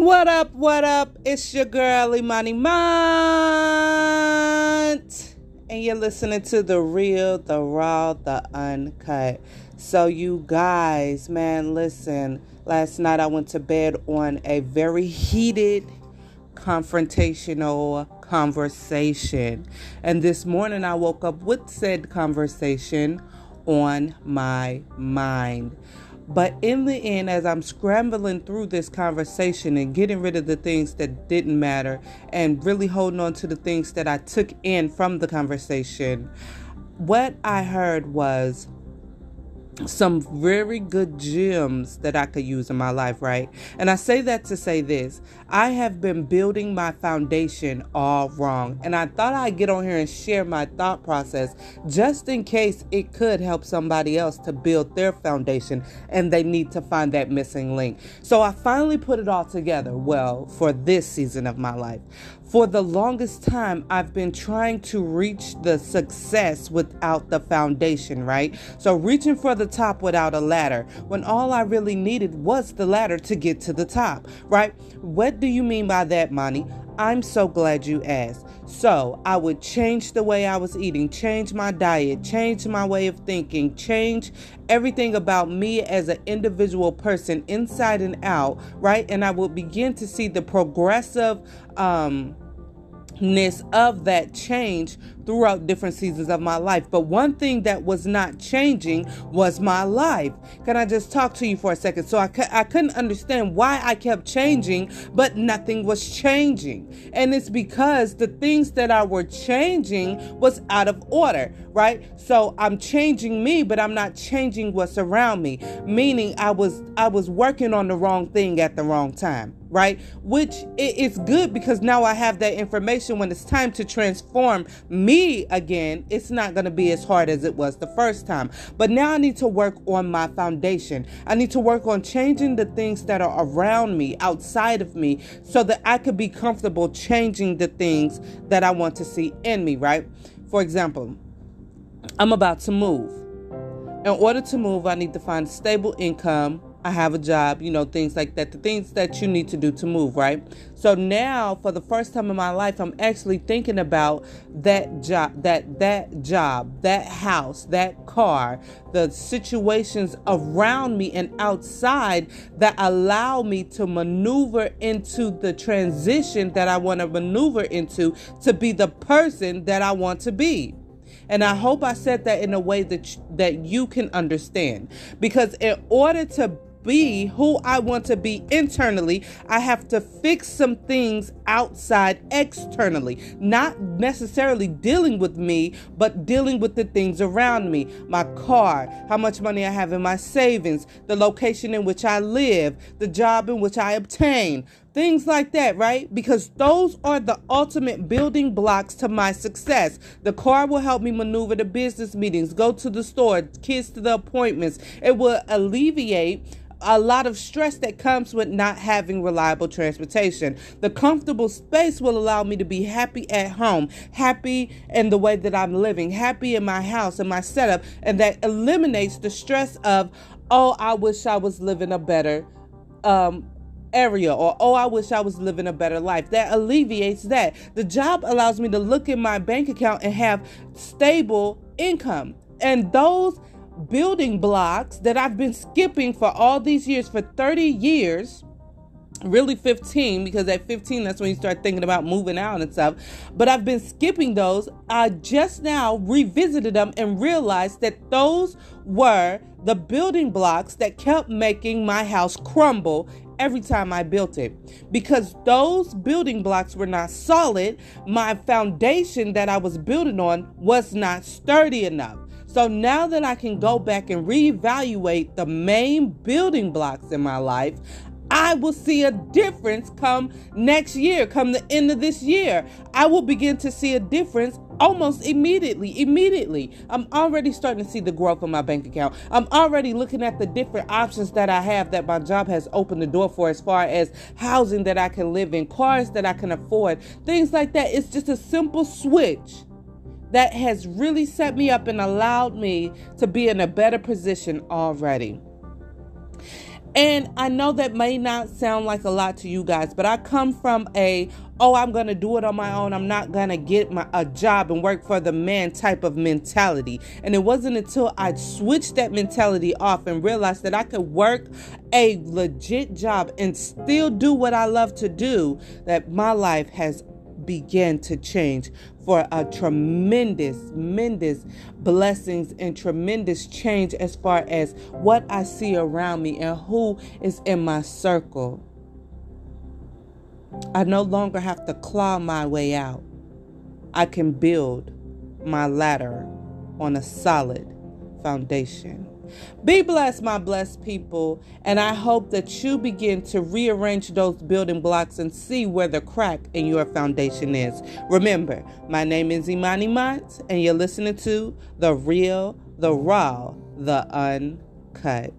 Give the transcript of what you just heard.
What up, what up? It's your girl Imani Mont. And you're listening to the real, the raw, the uncut. So, you guys, man, listen. Last night I went to bed on a very heated, confrontational conversation. And this morning I woke up with said conversation on my mind. But in the end, as I'm scrambling through this conversation and getting rid of the things that didn't matter and really holding on to the things that I took in from the conversation, what I heard was some very good gems that I could use in my life, right? And I say that to say this I have been building my foundation all wrong. And I thought I'd get on here and share my thought process just in case it could help somebody else to build their foundation and they need to find that missing link. So I finally put it all together, well, for this season of my life. For the longest time, I've been trying to reach the success without the foundation, right? So, reaching for the top without a ladder, when all I really needed was the ladder to get to the top, right? What do you mean by that, Monty? I'm so glad you asked. So, I would change the way I was eating, change my diet, change my way of thinking, change everything about me as an individual person inside and out, right? And I would begin to see the progressive um of that change throughout different seasons of my life. But one thing that was not changing was my life. Can I just talk to you for a second? So I, cu- I couldn't understand why I kept changing, but nothing was changing. And it's because the things that I were changing was out of order, right? So I'm changing me, but I'm not changing what's around me. Meaning I was I was working on the wrong thing at the wrong time right? Which is good because now I have that information when it's time to transform me again. It's not going to be as hard as it was the first time. But now I need to work on my foundation. I need to work on changing the things that are around me, outside of me, so that I could be comfortable changing the things that I want to see in me, right? For example, I'm about to move. In order to move, I need to find stable income I have a job, you know, things like that, the things that you need to do to move, right? So now for the first time in my life, I'm actually thinking about that job, that that job, that house, that car, the situations around me and outside that allow me to maneuver into the transition that I want to maneuver into to be the person that I want to be. And I hope I said that in a way that that you can understand because in order to be who I want to be internally, I have to fix some things outside externally. Not necessarily dealing with me, but dealing with the things around me my car, how much money I have in my savings, the location in which I live, the job in which I obtain. Things like that, right? Because those are the ultimate building blocks to my success. The car will help me maneuver the business meetings, go to the store, kids to the appointments. It will alleviate a lot of stress that comes with not having reliable transportation. The comfortable space will allow me to be happy at home, happy in the way that I'm living, happy in my house and my setup, and that eliminates the stress of, oh, I wish I was living a better um, area or oh i wish i was living a better life that alleviates that the job allows me to look in my bank account and have stable income and those building blocks that I've been skipping for all these years, for 30 years. Really 15, because at 15, that's when you start thinking about moving out and stuff. But I've been skipping those. I just now revisited them and realized that those were the building blocks that kept making my house crumble every time I built it. Because those building blocks were not solid, my foundation that I was building on was not sturdy enough. So now that I can go back and reevaluate the main building blocks in my life, I will see a difference come next year, come the end of this year. I will begin to see a difference almost immediately. Immediately. I'm already starting to see the growth of my bank account. I'm already looking at the different options that I have that my job has opened the door for as far as housing that I can live in, cars that I can afford, things like that. It's just a simple switch that has really set me up and allowed me to be in a better position already. And I know that may not sound like a lot to you guys, but I come from a oh, I'm going to do it on my own. I'm not going to get my a job and work for the man type of mentality. And it wasn't until I switched that mentality off and realized that I could work a legit job and still do what I love to do that my life has began to change for a tremendous, tremendous blessings and tremendous change as far as what I see around me and who is in my circle. I no longer have to claw my way out. I can build my ladder on a solid foundation. Be blessed, my blessed people, and I hope that you begin to rearrange those building blocks and see where the crack in your foundation is. Remember, my name is Imani Mott, and you're listening to The Real, The Raw, The Uncut.